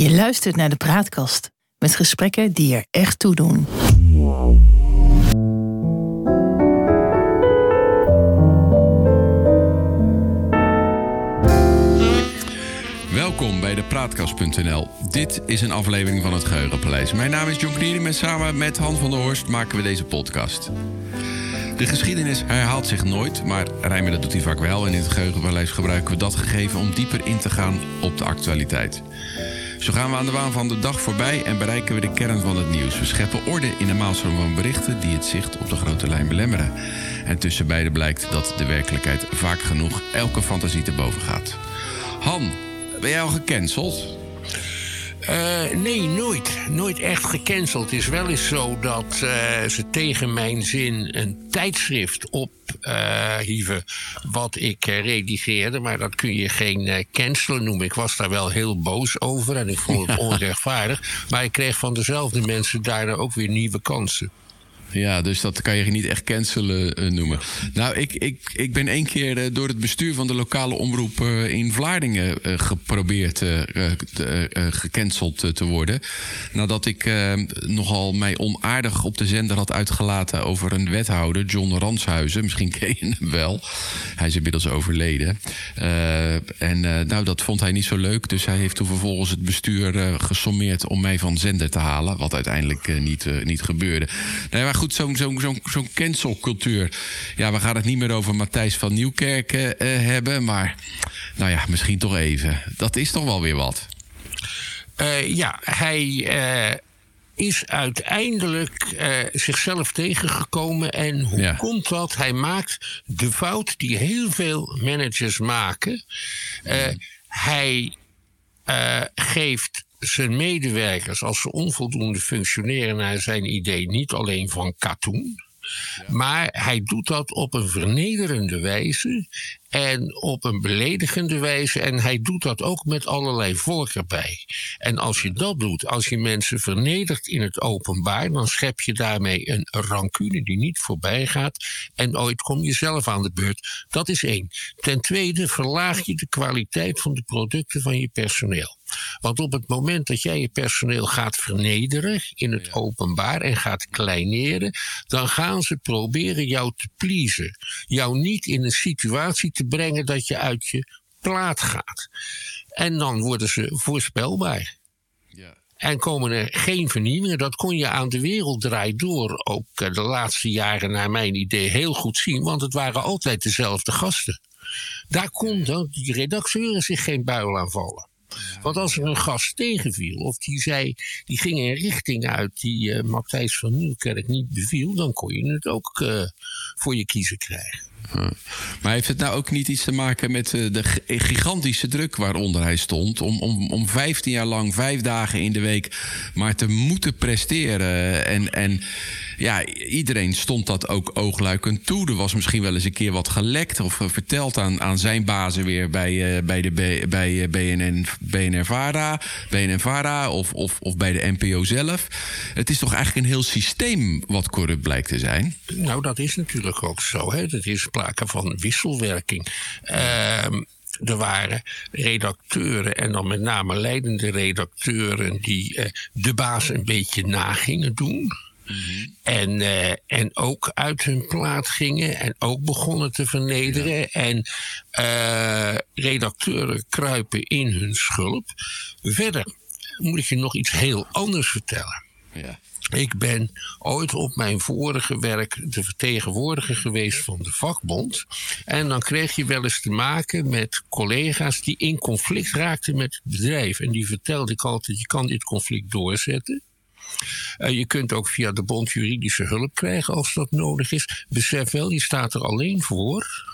Je luistert naar de Praatkast met gesprekken die er echt toe doen. Welkom bij de Praatkast.nl. Dit is een aflevering van het Geheugenpaleis. Mijn naam is John Kniering en samen met Han van der Horst maken we deze podcast. De geschiedenis herhaalt zich nooit, maar Rijmer dat doet hij vaak wel. En in het Geheugenpaleis gebruiken we dat gegeven om dieper in te gaan op de actualiteit. Zo gaan we aan de waan van de dag voorbij en bereiken we de kern van het nieuws. We scheppen orde in de maalstroom van berichten die het zicht op de grote lijn belemmeren. En tussen beiden blijkt dat de werkelijkheid vaak genoeg elke fantasie te boven gaat. Han, ben jij al gecanceld? Uh, nee, nooit. Nooit echt gecanceld. Het is wel eens zo dat uh, ze tegen mijn zin een tijdschrift ophieven. Uh, wat ik redigeerde. Maar dat kun je geen cancelen noemen. Ik was daar wel heel boos over en ik vond het onrechtvaardig. Maar ik kreeg van dezelfde mensen daarna ook weer nieuwe kansen. Ja, dus dat kan je niet echt cancelen uh, noemen. Nou, ik, ik, ik ben één keer uh, door het bestuur van de lokale omroep uh, in Vlaardingen geprobeerd gecanceld te worden. Nadat ik nogal mij onaardig op de zender had uitgelaten over een wethouder, John Ranshuizen. Misschien ken je hem wel. Hij is inmiddels overleden. en nou, dat vond hij niet zo leuk. Dus hij heeft toen vervolgens het bestuur gesommeerd om mij van zender te halen. Wat uiteindelijk niet, niet gebeurde. Nee, maar goed, zo'n zo'n zo'n zo'n cancelcultuur. Ja, we gaan het niet meer over Matthijs van Nieuwkerk uh, hebben. Maar nou ja, misschien toch even. Dat is toch wel weer wat. Uh, ja, hij uh, is uiteindelijk zichzelf tegengekomen. En hoe ja. komt dat? Hij maakt de fout die heel veel managers maken. Hij geeft zijn medewerkers, als ze onvoldoende functioneren naar zijn idee, niet alleen van katoen. Ja. Maar hij doet dat op een vernederende wijze en op een beledigende wijze. En hij doet dat ook met allerlei volk erbij. En als je dat doet, als je mensen vernedert in het openbaar, dan schep je daarmee een rancune die niet voorbij gaat. En ooit kom je zelf aan de beurt. Dat is één. Ten tweede verlaag je de kwaliteit van de producten van je personeel. Want op het moment dat jij je personeel gaat vernederen in het openbaar en gaat kleineren, dan gaan ze proberen jou te pleasen. Jou niet in een situatie te brengen dat je uit je plaat gaat. En dan worden ze voorspelbaar. Ja. En komen er geen vernieuwingen. Dat kon je aan de wereld draait door ook eh, de laatste jaren, naar mijn idee, heel goed zien. Want het waren altijd dezelfde gasten. Daar konden die redacteuren zich geen buil aan vallen. Want als er een gast tegenviel, of die zei, die ging een richting uit die uh, Matthijs van Nieuwkerk niet beviel, dan kon je het ook uh, voor je kiezen krijgen. Maar heeft het nou ook niet iets te maken met uh, de gigantische druk waaronder hij stond? Om, om, om 15 jaar lang, vijf dagen in de week, maar te moeten presteren. En, en ja, iedereen stond dat ook oogluikend toe. Er was misschien wel eens een keer wat gelekt of verteld aan, aan zijn bazen weer bij, uh, bij de bij BNN, BNR Vara, BNN Vara of, of, of bij de NPO zelf. Het is toch eigenlijk een heel systeem wat corrupt blijkt te zijn? Nou, dat is natuurlijk ook zo. Dat is sprake van wisselwerking. Uh, er waren redacteuren en dan met name leidende redacteuren die uh, de baas een beetje nagingen doen. Mm-hmm. En, uh, en ook uit hun plaat gingen en ook begonnen te vernederen. Ja. En uh, redacteuren kruipen in hun schulp. Verder moet ik je nog iets heel anders vertellen. Ja. Ik ben ooit op mijn vorige werk de vertegenwoordiger geweest van de vakbond. En dan kreeg je wel eens te maken met collega's die in conflict raakten met het bedrijf. En die vertelde ik altijd: je kan dit conflict doorzetten. Uh, je kunt ook via de bond juridische hulp krijgen als dat nodig is. Besef wel, je staat er alleen voor.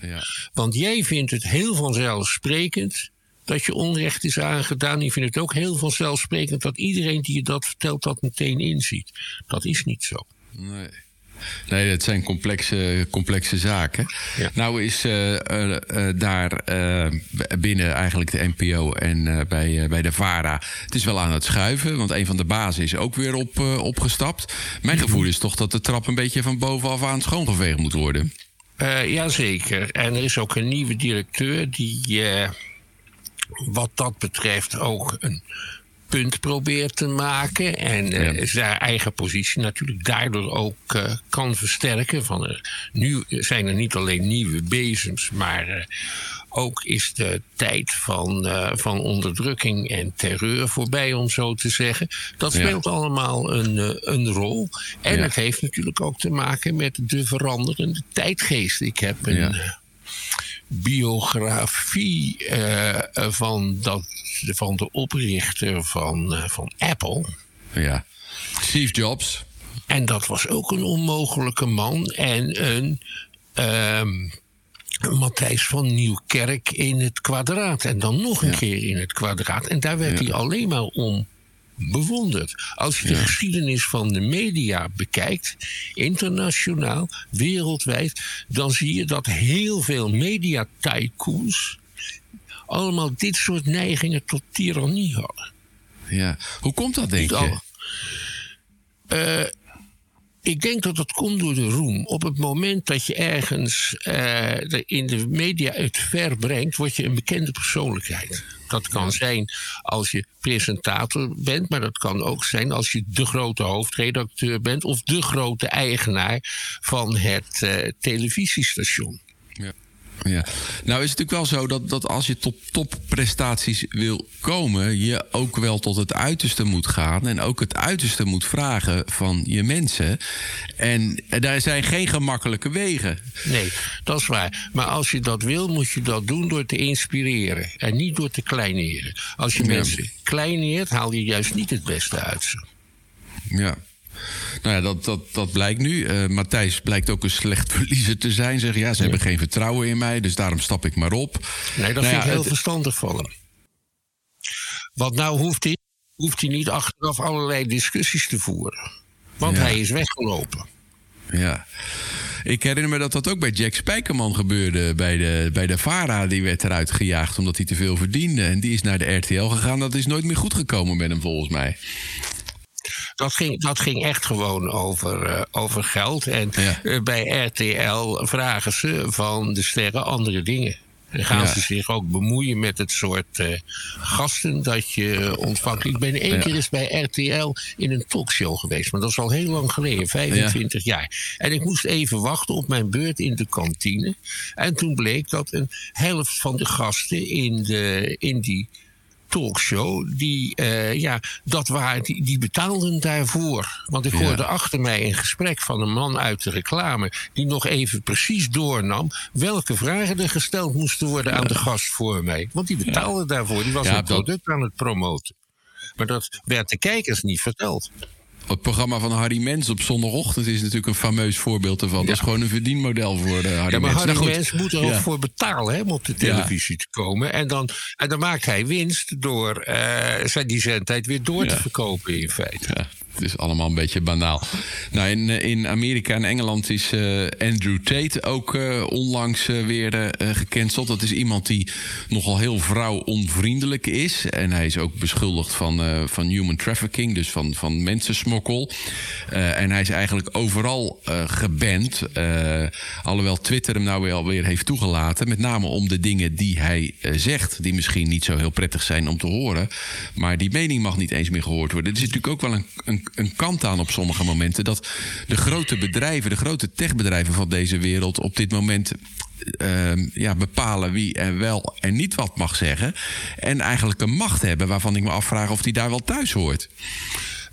Ja. Want jij vindt het heel vanzelfsprekend dat je onrecht is aangedaan. Je vindt het ook heel vanzelfsprekend dat iedereen die je dat vertelt dat meteen inziet. Dat is niet zo. Nee. Nee, dat zijn complexe, complexe zaken. Ja. Nou is uh, uh, uh, daar binnen eigenlijk de NPO en bij, bij de VARA... het is wel aan het schuiven, want een van de bazen is ook weer op, opgestapt. Mijn gevoel is toch dat de trap een beetje van bovenaf aan schoongeveegd moet worden. Jazeker. En er is ook een nieuwe directeur die wat dat betreft ook een punt probeert te maken. En uh, zijn eigen positie natuurlijk daardoor ook uh, kan versterken. Van, uh, nu zijn er niet alleen nieuwe bezems, maar ook is de tijd van, van onderdrukking en terreur voorbij, om zo te zeggen. Dat speelt ja. allemaal een, een rol. En ja. het heeft natuurlijk ook te maken met de veranderende tijdgeest. Ik heb een biografie uh, van, dat, van de oprichter van, uh, van Apple. Ja, Steve Jobs. En dat was ook een onmogelijke man. En een um, Matthijs van Nieuwkerk in het kwadraat. En dan nog een ja. keer in het kwadraat. En daar werd ja. hij alleen maar om bewonderd. Als je de geschiedenis van de media bekijkt, internationaal, wereldwijd, dan zie je dat heel veel media-tycoons allemaal dit soort neigingen tot tirannie hadden. Ja, hoe komt dat, denk je? Uh, ik denk dat dat komt door de roem. Op het moment dat je ergens uh, in de media het ver brengt, word je een bekende persoonlijkheid. Dat kan zijn als je presentator bent, maar dat kan ook zijn als je de grote hoofdredacteur bent of de grote eigenaar van het uh, televisiestation. Ja. Ja, nou is het natuurlijk wel zo dat, dat als je tot topprestaties wil komen, je ook wel tot het uiterste moet gaan en ook het uiterste moet vragen van je mensen. En daar zijn geen gemakkelijke wegen. Nee, dat is waar. Maar als je dat wil, moet je dat doen door te inspireren en niet door te kleineren. Als je ja. mensen kleineert, haal je juist niet het beste uit ze. Ja. Nou ja, dat, dat, dat blijkt nu. Uh, Matthijs blijkt ook een slecht verliezer te zijn. Zeg ja, ze hebben geen vertrouwen in mij, dus daarom stap ik maar op. Nee, dat nou vind ja, ik heel het... verstandig van hem. Want nou hoeft hij, hoeft hij niet achteraf allerlei discussies te voeren. Want ja. hij is weggelopen. Ja. Ik herinner me dat dat ook bij Jack Spijkerman gebeurde. Bij de, bij de VARA. Die werd eruit gejaagd omdat hij te veel verdiende. En die is naar de RTL gegaan. Dat is nooit meer goed gekomen met hem volgens mij. Dat ging, dat ging echt gewoon over, uh, over geld. En ja. uh, bij RTL vragen ze van de sterren andere dingen. En gaan ja. ze zich ook bemoeien met het soort uh, gasten dat je ontvangt. Ik ben één ja. keer eens bij RTL in een talkshow geweest. Maar dat is al heel lang geleden, 25 jaar. En ik moest even wachten op mijn beurt in de kantine. En toen bleek dat een helft van de gasten in, de, in die talkshow, die, uh, ja, dat waren, die, die betaalden daarvoor. Want ik hoorde ja. achter mij een gesprek van een man uit de reclame, die nog even precies doornam welke vragen er gesteld moesten worden ja. aan de gast voor mij. Want die betaalde daarvoor, die was een product aan het promoten. Maar dat werd de kijkers niet verteld. Het programma van Harry Mens op zondagochtend is natuurlijk een fameus voorbeeld ervan. Ja. Dat is gewoon een verdienmodel voor de Harry Ja, maar Mens. Harry nou, Mens moet er ja. ook voor betalen hè, om op de televisie ja. te komen. En dan, en dan maakt hij winst door uh, zijn die zendtijd weer door te verkopen in feite. Het is allemaal een beetje banaal. Nou, in, in Amerika en Engeland is uh, Andrew Tate ook uh, onlangs weer gecanceld. Dat is iemand die nogal heel vrouwonvriendelijk is. En hij is ook beschuldigd van, van human trafficking, dus van, van mensensmokkel. en hij is eigenlijk overal geband. alhoewel Twitter hem nou weer heeft toegelaten. Met name om de dingen die hij zegt, die misschien niet zo heel prettig zijn om te horen. Maar die mening mag niet eens meer gehoord worden. Er is natuurlijk ook wel een, een een kant aan op sommige momenten. Dat de grote bedrijven, de grote techbedrijven van deze wereld op dit moment uh, ja, bepalen wie en wel en niet wat mag zeggen. En eigenlijk een macht hebben waarvan ik me afvraag of die daar wel thuis hoort.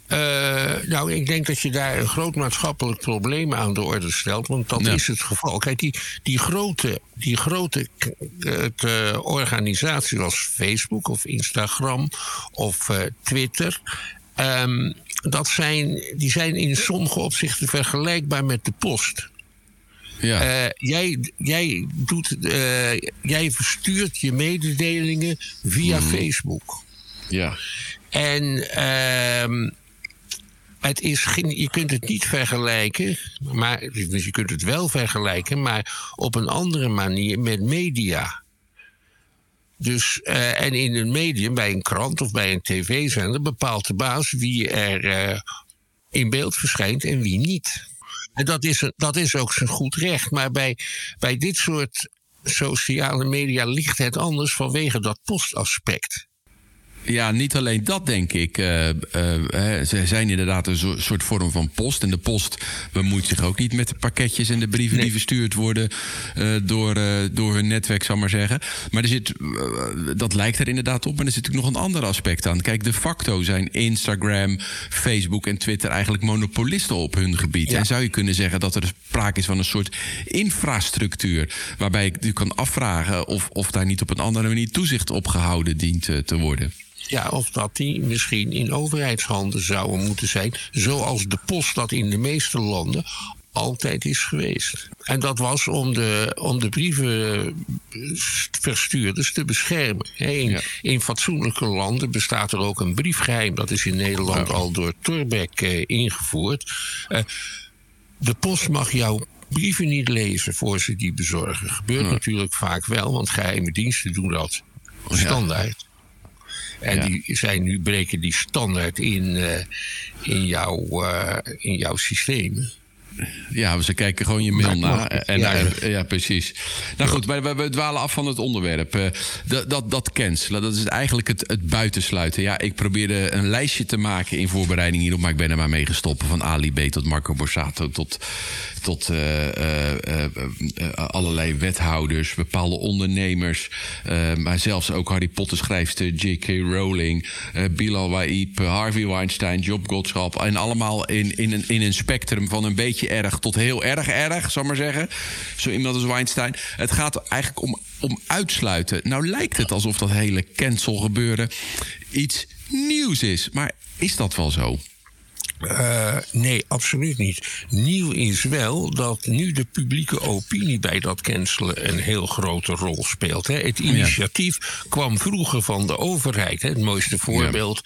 Uh, nou, ik denk dat je daar een groot maatschappelijk probleem aan de orde stelt. Want dat ja. is het geval. Kijk, die, die grote, die grote uh, organisaties als Facebook of Instagram of Twitter. Um, dat zijn, die zijn in sommige opzichten vergelijkbaar met de post. Ja. Uh, jij, jij, doet, uh, jij verstuurt je mededelingen via mm. Facebook. Ja. En uh, het is geen, je kunt het niet vergelijken, maar, dus je kunt het wel vergelijken, maar op een andere manier met media. Dus, uh, en in een medium, bij een krant of bij een tv-zender, bepaalt de baas wie er uh, in beeld verschijnt en wie niet. En dat is, dat is ook zijn goed recht. Maar bij, bij dit soort sociale media ligt het anders vanwege dat postaspect. Ja, niet alleen dat, denk ik. Uh, uh, ze zijn inderdaad een soort vorm van post. En de post bemoeit zich ook niet met de pakketjes en de brieven die verstuurd worden uh, door, door hun netwerk, zal maar zeggen. Maar er zit, dat lijkt er inderdaad op. Maar er zit natuurlijk nog een ander aspect aan. Kijk, de facto zijn Instagram, Facebook en Twitter eigenlijk monopolisten op hun gebied. En zou je kunnen zeggen dat er sprake is van een soort infrastructuur. Waarbij ik u kan afvragen of, of daar niet op een andere manier toezicht op gehouden dient te worden. Ja, of dat die misschien in overheidshanden zouden moeten zijn. Zoals de post dat in de meeste landen altijd is geweest. En dat was om de, om de brievenverstuurders te beschermen. In, in fatsoenlijke landen bestaat er ook een briefgeheim. Dat is in Nederland al door Torbeck eh, ingevoerd. Eh, de post mag jouw brieven niet lezen voor ze die bezorgen. Gebeurt natuurlijk vaak wel, want geheime diensten doen dat standaard. En die zijn nu breken die standaard in, uh, in, jouw, uh, in jouw systemen. Ja, ze kijken gewoon je mail na. En, ja, ja, precies. Nou goed, we, we dwalen af van het onderwerp. Uh, dat, dat, dat cancelen, dat is eigenlijk het, het buitensluiten. Ja, ik probeerde een lijstje te maken in voorbereiding hierop... maar ik ben er maar mee gestopt. Van Ali B tot Marco Borsato tot, tot uh, uh, allerlei wethouders, bepaalde ondernemers... maar zelfs ook Harry Potter schrijfster J.K. Rowling... Bilal Wahib, Harvey Weinstein, Job en allemaal in, in, een, in een spectrum van een beetje erg tot heel erg erg, zal maar zeggen. Zo iemand als Weinstein. Het gaat eigenlijk om, om uitsluiten. Nou lijkt het alsof dat hele cancel gebeuren iets nieuws is. Maar is dat wel zo? Uh, nee, absoluut niet. Nieuw is wel dat nu de publieke opinie bij dat cancelen een heel grote rol speelt. Hè. Het initiatief kwam vroeger van de overheid. Hè. Het mooiste voorbeeld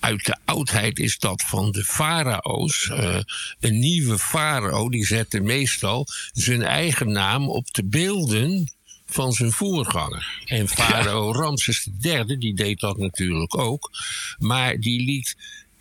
uit de oudheid is dat van de farao's. Uh, een nieuwe farao die zette meestal zijn eigen naam op de beelden van zijn voorganger. En farao Ramses III, die deed dat natuurlijk ook. Maar die liet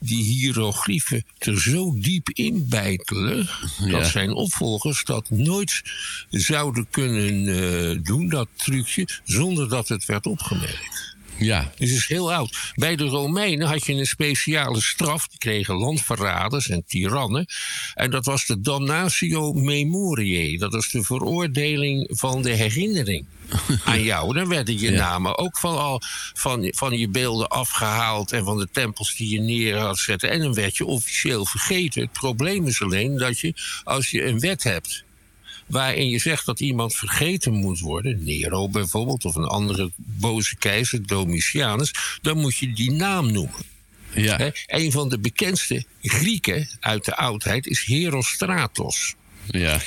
die hieroglyphen er zo diep in bijtelen dat zijn opvolgers dat nooit zouden kunnen uh, doen, dat trucje, zonder dat het werd opgemerkt. Ja. Dus het is heel oud. Bij de Romeinen had je een speciale straf. Die kregen landverraders en tirannen. En dat was de damnatio memoriae. Dat was de veroordeling van de herinnering aan jou. Dan werden je namen ook van, al, van, van je beelden afgehaald en van de tempels die je neer had zetten. En dan werd je officieel vergeten. Het probleem is alleen dat je, als je een wet hebt waarin je zegt dat iemand vergeten moet worden, Nero bijvoorbeeld, of een andere boze keizer, Domitianus, dan moet je die naam noemen. Ja. een van de bekendste Grieken uit de oudheid is Herostratos. Ja.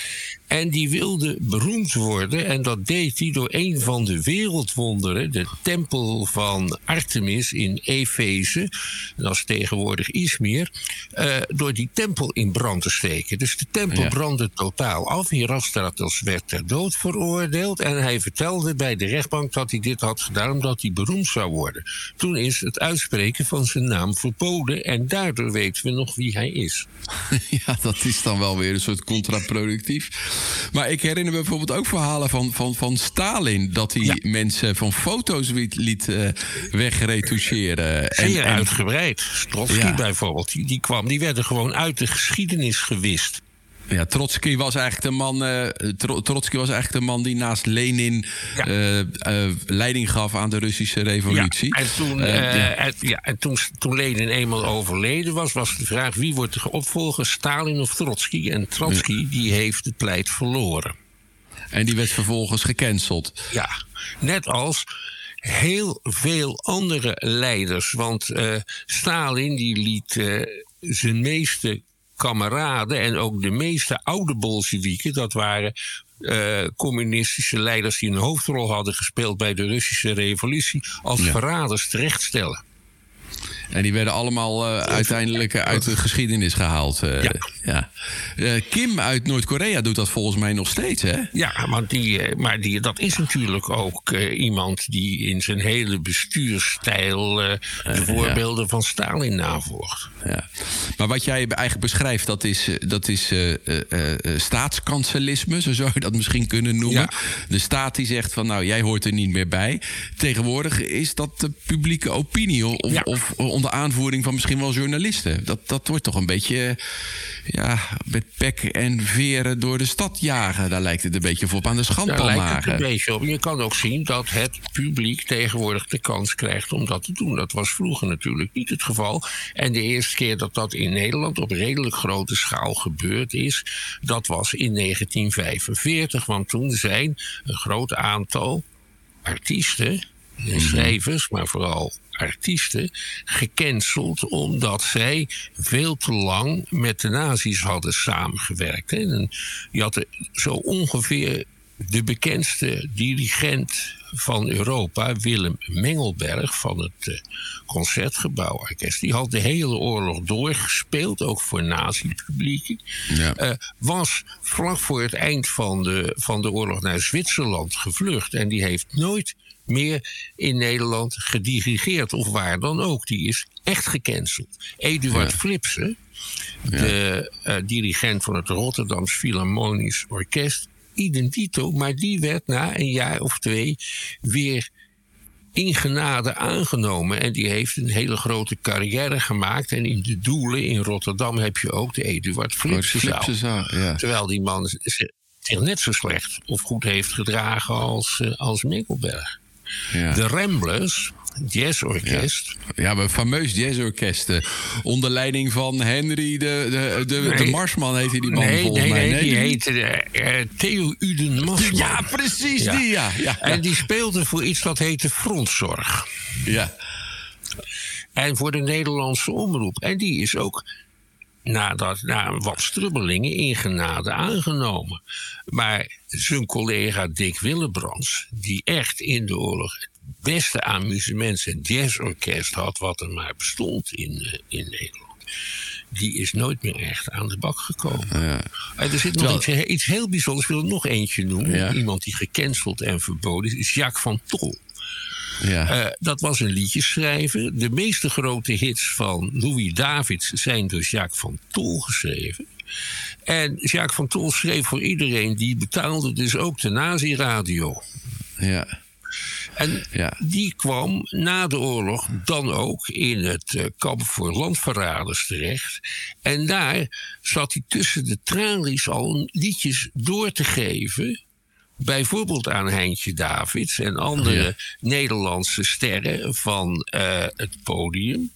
En die wilde beroemd worden. En dat deed hij door een van de wereldwonderen, de tempel van Artemis in Efeze, dat is tegenwoordig Izmir, uh, door die tempel in brand te steken. Dus de tempel brandde totaal af. Herastratos werd ter dood veroordeeld. En hij vertelde bij de rechtbank dat hij dit had gedaan omdat hij beroemd zou worden. Toen is het uitspreken van zijn naam verboden. En daardoor weten we nog wie hij is. Ja, dat is dan wel weer een soort contraproductief. Maar ik herinner me bijvoorbeeld ook verhalen van, van, van Stalin. Dat hij mensen van foto's liet, liet uh, wegretoucheren. Zeer en, uitgebreid. Trotsky bijvoorbeeld, die, die kwam, die werden gewoon uit de geschiedenis gewist. Ja, Trotsky was eigenlijk de man. Uh, Trotsky was eigenlijk de man die naast Lenin uh, uh, leiding gaf aan de Russische revolutie. Ja, en toen, ja. ja. en toen, toen Lenin eenmaal overleden was, was de vraag wie wordt de opvolger, Stalin of Trotsky? En Trotsky die heeft het pleit verloren. En die werd vervolgens gecanceld. Ja, net als heel veel andere leiders. Want Stalin die liet zijn meeste kameraden en ook de meeste oude Bolsjewieken, dat waren uh, communistische leiders die een hoofdrol hadden gespeeld bij de Russische revolutie, als verraders terechtstellen. En die werden allemaal uh, uiteindelijk uit de geschiedenis gehaald. Uh, ja. ja. Uh, Kim uit Noord-Korea doet dat volgens mij nog steeds, hè? Ja, want die, maar die, dat is natuurlijk ook iemand die in zijn hele bestuursstijl de voorbeelden van Stalin navolgt. Ja. Maar wat jij eigenlijk beschrijft, dat is, dat is staatskanselisme, zo zou je dat misschien kunnen noemen. De staat die zegt van nou, jij hoort er niet meer bij. Tegenwoordig is dat de publieke opinie of, of onder aanvoering van misschien wel journalisten. Dat, dat wordt toch een beetje ja, met pek en veren door de stad jagen. Daar lijkt het een beetje op aan de schandpaal Daar lijkt het een beetje op. Je kan ook zien dat het publiek tegenwoordig de kans krijgt om dat te doen. Dat was vroeger natuurlijk niet het geval. En de eerste keer dat dat in Nederland op redelijk grote schaal gebeurd is, dat was in 1945. Want toen zijn een groot aantal artiesten en schrijvers, maar vooral artiesten gecanceld omdat zij veel te lang met de nazi's hadden samengewerkt. En je had zo ongeveer de bekendste dirigent van Europa, Willem Mengelberg van het uh, Concertgebouworkest. Die had de hele oorlog doorgespeeld, ook voor nazi-publieken. Ja. Uh, was vlak voor het eind van de, van de oorlog naar Zwitserland gevlucht. En die heeft nooit meer in Nederland gedirigeerd of waar dan ook. Die is echt gecanceld. Eduard ja. Flipsen, de uh, dirigent van het Rotterdams Philharmonisch Orkest, identito, maar die werd na een jaar of twee weer in genade aangenomen. En die heeft een hele grote carrière gemaakt. En in de doelen in Rotterdam heb je ook de Eduard Flipsenzaal. Ja. Terwijl die man zich net zo slecht of goed heeft gedragen als, uh, als Mikkelberg. Ja. De Ramblers, jazzorkest. Ja, ja een fameus jazzorkest. Onder leiding van Henry de, de, de, nee, de Marsman heette die man nee, volgens nee, mij. Nee, die heette uh, Theo Uden Marsman. Ja, precies ja. die, ja, ja. En die speelde voor iets dat heette Frontzorg. Ja. En voor de Nederlandse omroep. En die is ook nadat, na wat strubbelingen in genade aangenomen. Maar zijn collega Dick Willebrands, die echt in de oorlog het beste amusements- en jazzorkest had wat er maar bestond in, uh, in Nederland. Die is nooit meer echt aan de bak gekomen. Ja. En er zit nog iets, iets, heel bijzonders. Ik wil er nog eentje noemen. Ja. Iemand die gecanceld en verboden is, is Jacques van Tol. Ja. Uh, dat was een liedjeschrijver. De meeste grote hits van Louis Davids zijn door Jacques van Tol geschreven. En Jacques van Tol schreef voor iedereen die betaalde dus ook de nazi-radio. Ja. En ja. die kwam na de oorlog dan ook in het uh, kamp voor landverraders terecht. En daar zat hij tussen de tralies al liedjes door te geven bijvoorbeeld aan Heintje Davids en andere ja. Nederlandse sterren van uh, het podium.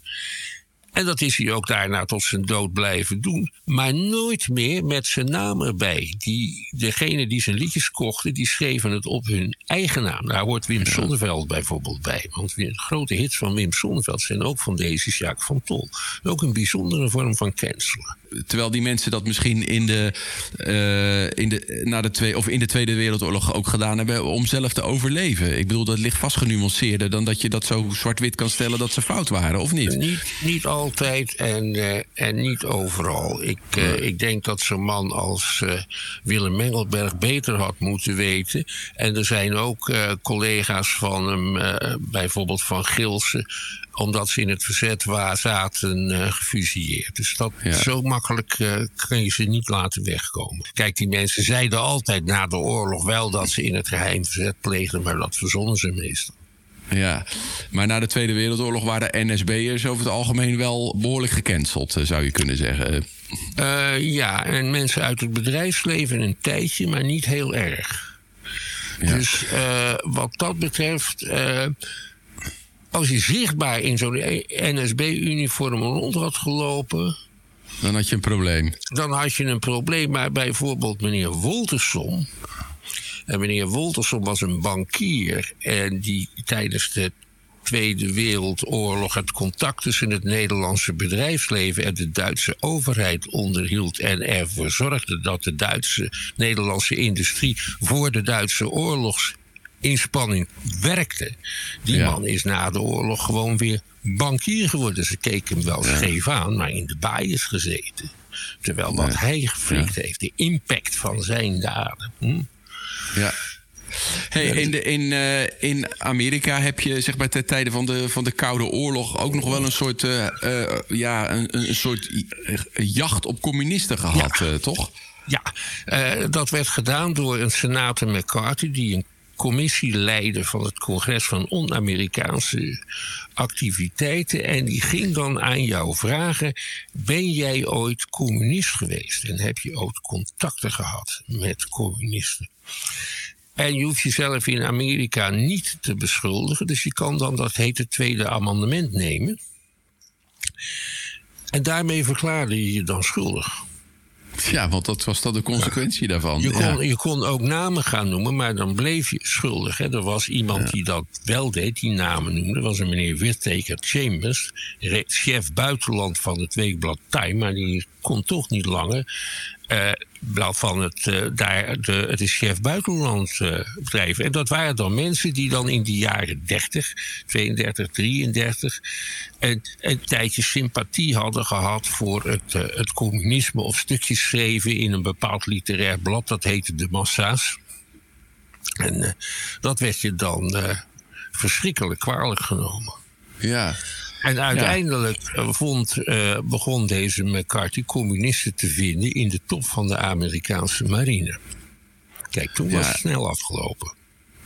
En dat is hij ook daarna tot zijn dood blijven doen. Maar nooit meer met zijn naam erbij. Die, degene die zijn liedjes kochten, die schreven het op hun eigen naam. Daar hoort Wim. Sonneveld bijvoorbeeld bij. Want grote hits van Wim Sonneveld zijn ook van deze Jacques van Tol. Ook een bijzondere vorm van cancelen. Terwijl die mensen dat misschien in de, uh, in de, na de twee, of in de Tweede Wereldoorlog ook gedaan hebben om zelf te overleven. Ik bedoel, dat ligt vast genuanceerder dan dat je dat zo zwart-wit kan stellen dat ze fout waren, of niet? Niet, niet altijd en, uh, en niet overal. Ik, uh, ik denk dat zo'n man als Willem Mengelberg beter had moeten weten. En er zijn ook collega's van hem, bijvoorbeeld van Gilsen omdat ze in het verzet waar zaten gefusilleerd. Dus dat, ja. zo makkelijk uh, kun je ze niet laten wegkomen. Kijk, die mensen zeiden altijd na de oorlog wel dat ze in het geheim verzet pleegden, maar dat verzonnen ze meestal. Ja, maar na de Tweede Wereldoorlog waren NSB'ers over het algemeen wel behoorlijk gecanceld, eh, zou je kunnen zeggen. Uh, ja, en mensen uit het bedrijfsleven een tijdje, maar niet heel erg. Ja. Dus uh, wat dat betreft als je zichtbaar in zo'n NSB-uniform rond had gelopen. Dan had je een probleem. Dan had je een probleem. Maar bijvoorbeeld meneer Woltersom. En meneer Woltersom was een bankier. En die tijdens de Tweede Wereldoorlog het contact tussen het Nederlandse bedrijfsleven en de Duitse overheid onderhield. En ervoor zorgde dat de Duitse Nederlandse industrie voor de Duitse oorlogs inspanning werkte. Die ja. man is na de oorlog gewoon weer bankier geworden. Ze keken hem wel scheef aan, maar in de baai is gezeten. Terwijl wat hij geflikt heeft, de impact van zijn daden. Hm? Ja. Hey, in, de, in, uh, in Amerika heb je zeg maar ten tijde van de, van de Koude Oorlog ook nog wel een soort, uh, uh, ja, een, een soort jacht op communisten gehad, ja. toch? Ja, dat werd gedaan door een senator McCarthy, die een commissieleider van het congres van on-Amerikaanse activiteiten. En die ging dan aan jou vragen: Ben jij ooit communist geweest? En heb je ooit contacten gehad met communisten? En je hoeft jezelf in Amerika niet te beschuldigen. Dus je kan dan dat hete tweede amendement nemen. En daarmee verklaarde je je dan schuldig. Ja, want dat was dan de consequentie daarvan. Je kon, je kon ook namen gaan noemen, maar dan bleef je schuldig. Hè. Er was iemand die dat wel deed, die namen noemde. Dat was een meneer Whittaker Chambers, chef buitenland van het weekblad Time. Maar die kon toch niet langer uh, van het, uh, daar de, het is chef buitenland uh, bedrijf. En dat waren dan mensen die dan in de jaren 30, 32, 33 een, een tijdje sympathie hadden gehad voor het, het communisme of stukjes schreven in een bepaald literair blad. Dat heette De Massa's. En dat werd je dan verschrikkelijk kwalijk genomen. Ja, en uiteindelijk vond, uh, begon deze McCarthy communisten te vinden in de top van de Amerikaanse marine. Kijk, toen was het snel afgelopen.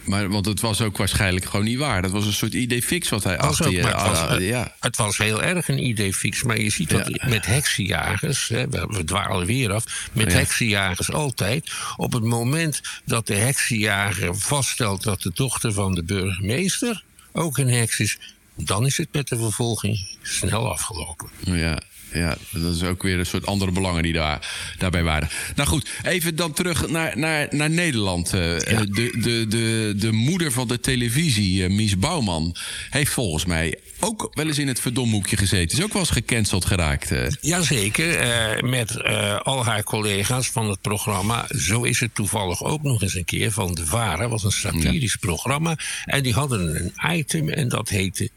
Maar, want het was ook waarschijnlijk gewoon niet waar. Dat was een soort idee fix wat hij achter je... Het was, ja. het was heel erg een idee fix. Maar je ziet dat met heksenjagers... Hè, we dwalen weer af. Met ja. heksenjagers altijd. Op het moment dat de heksenjager vaststelt... dat de dochter van de burgemeester ook een heks is dan is het met de vervolging snel afgelopen. Ja, ja, dat is ook weer een soort andere belangen die daar, daarbij waren. Nou goed, even dan terug naar, naar, naar Nederland. Uh, de, de, de, de moeder van de televisie, uh, Mies Bouwman, heeft volgens mij ook wel eens in het verdomhoekje gezeten. Is ook wel eens gecanceld geraakt. Jazeker, uh, met al haar collega's van het programma. Zo is het toevallig ook nog eens een keer van De Vara. was een satirisch programma. En die hadden een item en dat heette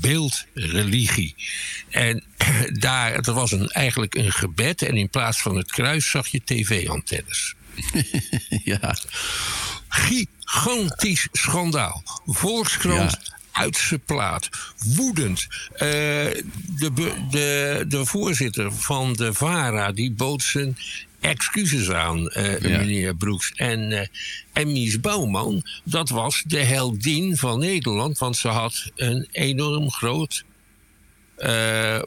beeldreligie. En daar, er was een, eigenlijk een gebed en in plaats van het kruis zag je tv-antennes. ja. Gigantisch schandaal. Volkskrant ja uit zijn plaat. Woedend. Uh, de, de, de voorzitter van de VARA die bood zijn excuses aan, uh, meneer Broeks. En, uh, en Mies Bouwman, dat was de heldin van Nederland, want ze had een enorm groot uh,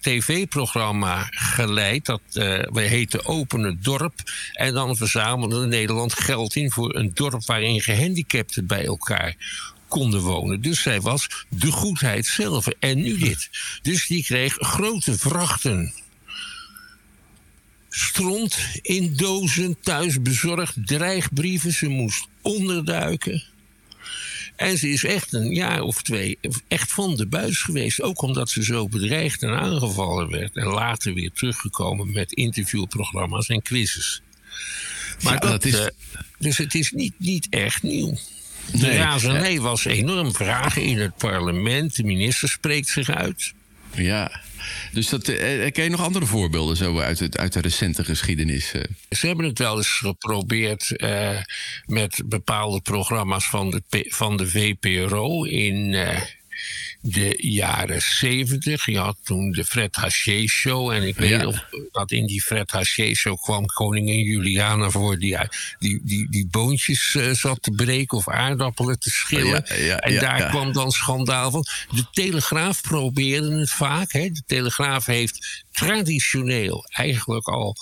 tv-programma geleid. Dat uh, heette Open het Dorp. En dan verzamelde Nederland geld in voor een dorp waarin gehandicapten bij elkaar konden wonen. Dus zij was de goedheid zelf. En nu dit. Dus die kreeg grote vrachten stront in dozen thuis bezorgd, dreigbrieven. Ze moest onderduiken. En ze is echt een jaar of twee echt van de buis geweest. Ook omdat ze zo bedreigd en aangevallen werd. En later weer teruggekomen met interviewprogramma's en quizzes. Maar dat, is... Uh, dus het is niet, niet echt nieuw. De nee, razernij was enorm vragen in het parlement. De minister spreekt zich uit. Ja, dus dat, eh, ken je nog andere voorbeelden zo uit, uit de recente geschiedenis? Eh? Ze hebben het wel eens geprobeerd eh, met bepaalde programma's van de, van de VPRO in. Eh, de jaren zeventig. Je had toen de Fred Haché Show. En ik weet of dat in die Fred Haché Show kwam koningin Juliana voor die, die, die, die boontjes uh, zat te breken of aardappelen te schillen. en daar kwam dan schandaal van. De Telegraaf probeerde het vaak. Hè. De Telegraaf heeft traditioneel eigenlijk al.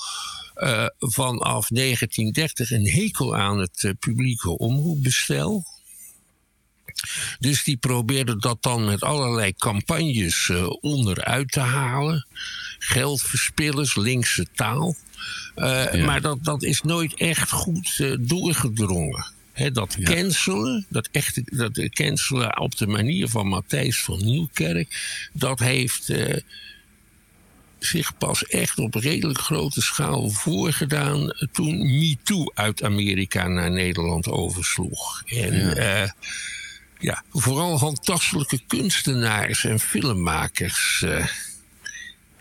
Uh, vanaf 1930 een hekel aan het uh, publieke omroepbestel. Dus die probeerden dat dan met allerlei campagnes uh, onderuit te halen. Geldverspillers, linkse taal. Uh, Maar dat, dat is nooit echt goed uh, doorgedrongen. He, dat ja. cancelen, dat, echte, dat cancelen op de manier van Matthijs van Nieuwkerk, dat heeft zich pas echt op redelijk grote schaal voorgedaan toen MeToo uit Amerika naar Nederland oversloeg. En ja ja, vooral handtastelijke kunstenaars en filmmakers uh,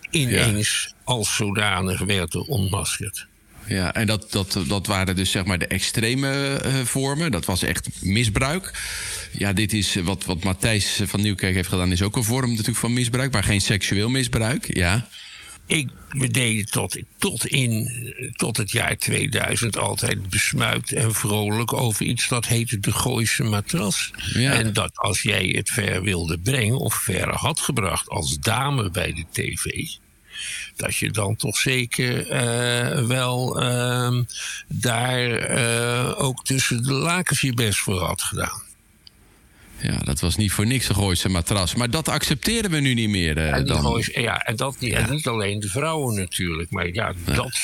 ineens als zodanig werden ontmaskerd. Ja, en dat, dat, dat waren dus zeg maar de extreme uh, vormen. Dat was echt misbruik. Ja, dit is wat, wat Matthijs van Nieuwkerk heeft gedaan, is ook een vorm natuurlijk van misbruik, maar geen seksueel misbruik. Ja. Ik deed tot, tot, in, tot het jaar 2000 altijd besmuikt en vrolijk over iets dat heette de Gooise matras. Ja. En dat als jij het ver wilde brengen, of ver had gebracht als dame bij de tv, dat je dan toch zeker uh, wel uh, daar uh, ook tussen de lakens je best voor had gedaan. Ja, dat was niet voor niks een Gooise matras. Maar dat accepteren we nu niet meer. Uh, en, dan. ja, en, dat, ja. en niet alleen de vrouwen natuurlijk. Maar ja, dat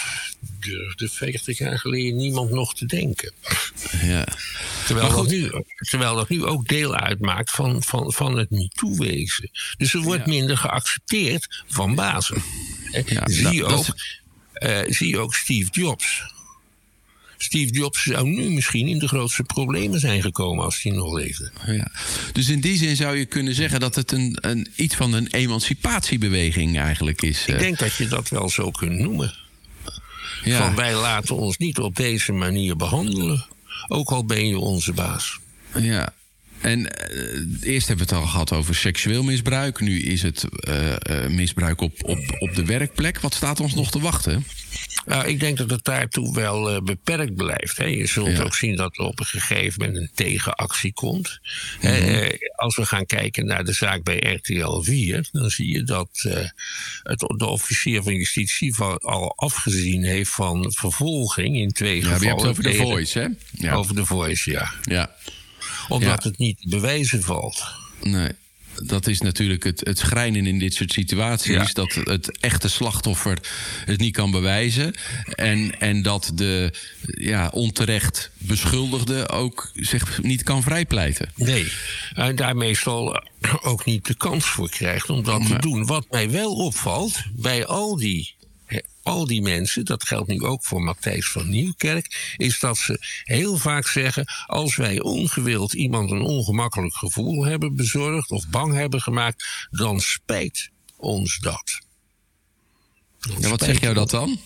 durfde 50 jaar geleden niemand nog te denken. Ja. Terwijl, dat nu, terwijl dat nu ook deel uitmaakt van, van, van het MeToo-wezen. Dus er wordt minder geaccepteerd van bazen. zie, je ook, uh, zie ook Steve Jobs. Steve Jobs zou nu misschien in de grootste problemen zijn gekomen als hij nog leefde. Ja. Dus in die zin zou je kunnen zeggen dat het een, een, iets van een emancipatiebeweging eigenlijk is. Ik denk dat je dat wel zo kunt noemen. Ja. Van wij laten ons niet op deze manier behandelen, ook al ben je onze baas. Ja, en uh, eerst hebben we het al gehad over seksueel misbruik. Nu is het uh, uh, misbruik op, op, op de werkplek. Wat staat ons nog te wachten? Nou, ik denk dat het daartoe wel beperkt blijft. Hè. Je zult ja. ook zien dat er op een gegeven moment een tegenactie komt. Mm -hmm. als we gaan kijken naar de zaak bij RTL 4, dan zie je dat het, de officier van justitie al afgezien heeft van vervolging in twee ja, gevallen. Je hebt het over de Voice, hè? Ja. Over de Voice, ja. Ja omdat het niet bewijzen valt. Nee. Dat is natuurlijk het, het schrijnen in dit soort situaties. Ja. Dat het echte slachtoffer het niet kan bewijzen. En, en dat de ja, onterecht beschuldigde ook zich niet kan vrijpleiten. Nee, en daar meestal ook niet de kans voor krijgt om dat te doen. Wat mij wel opvalt bij al die al die mensen, dat geldt nu ook voor Matthijs van Nieuwkerk, is dat ze heel vaak zeggen: als wij ongewild iemand een ongemakkelijk gevoel hebben bezorgd of bang hebben gemaakt, dan spijt ons dat. ja, wat zeg jou dat dan?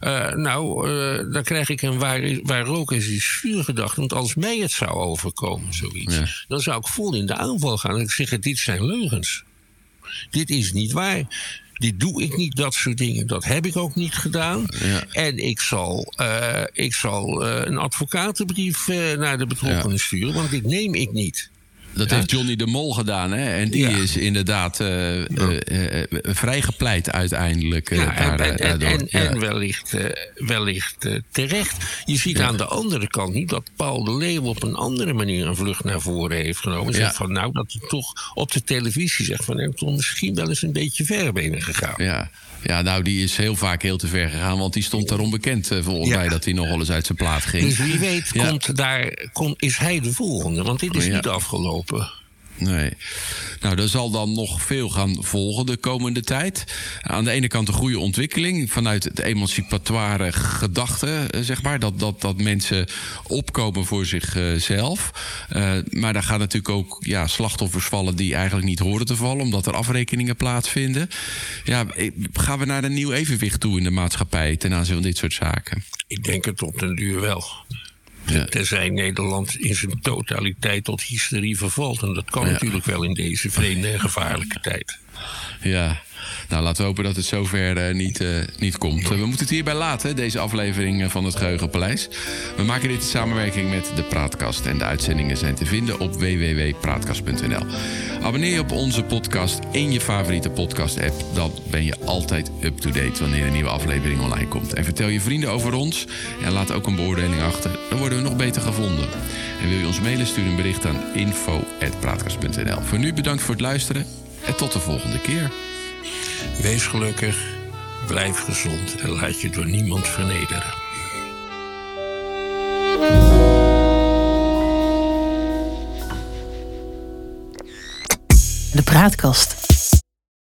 Uh, nou, uh, dan krijg ik een waar, waar rook is, is vuur gedacht. Want als mij het zou overkomen, zoiets, ja. dan zou ik vol in de aanval gaan. En ik zeg: dit zijn leugens. Dit is niet waar. Dit doe ik niet, dat soort dingen. Dat heb ik ook niet gedaan. Ja. En ik zal, uh, ik zal uh, een advocatenbrief uh, naar de betrokkenen ja. sturen, want dit neem ik niet. Dat ja. heeft Johnny de Mol gedaan, hè? En die ja. is inderdaad uh, uh, uh, vrijgepleit uiteindelijk. Daar, en, en, en, en, wellicht, wellicht terecht. Je ziet aan de andere kant nu dat Paul de Leeuw op een andere manier een vlucht naar voren heeft genomen. Zegt van nou, dat hij toch op de televisie zegt van hem toch misschien wel eens een beetje ver benen gegaan. Ja. Ja, nou, die is heel vaak heel te ver gegaan. Want die stond daarom bekend, volgens ja. mij, dat hij nog wel eens uit zijn plaat ging. Dus wie weet komt daar, komt, is hij de volgende. Want dit is niet afgelopen. Nee. Nou, er zal dan nog veel gaan volgen de komende tijd. Aan de ene kant een goede ontwikkeling vanuit het emancipatoire gedachte, zeg maar. Dat, dat, dat mensen opkomen voor zichzelf. Uh, maar daar gaan natuurlijk ook ja, slachtoffers vallen die eigenlijk niet horen te vallen, omdat er afrekeningen plaatsvinden. Ja, gaan we naar een nieuw evenwicht toe in de maatschappij ten aanzien van dit soort zaken? Ik denk het op den duur wel. Ja. Tenzij Nederland in zijn totaliteit tot hysterie vervalt. En dat kan ja. natuurlijk wel in deze vreemde en gevaarlijke tijd. Ja, nou, laten we hopen dat het zover uh, niet, uh, niet komt. We moeten het hierbij laten, deze aflevering van het Geheugenpaleis. We maken dit in samenwerking met de Praatkast. En de uitzendingen zijn te vinden op www.praatkast.nl. Abonneer je op onze podcast in je favoriete podcast-app. Dan ben je altijd up-to-date wanneer een nieuwe aflevering online komt. En vertel je vrienden over ons. En laat ook een beoordeling achter. Dan worden we nog beter gevonden. En wil je ons mailen, stuur een bericht aan info.praatkast.nl. Voor nu bedankt voor het luisteren. En tot de volgende keer. Wees gelukkig, blijf gezond en laat je door niemand vernederen. De praatkast.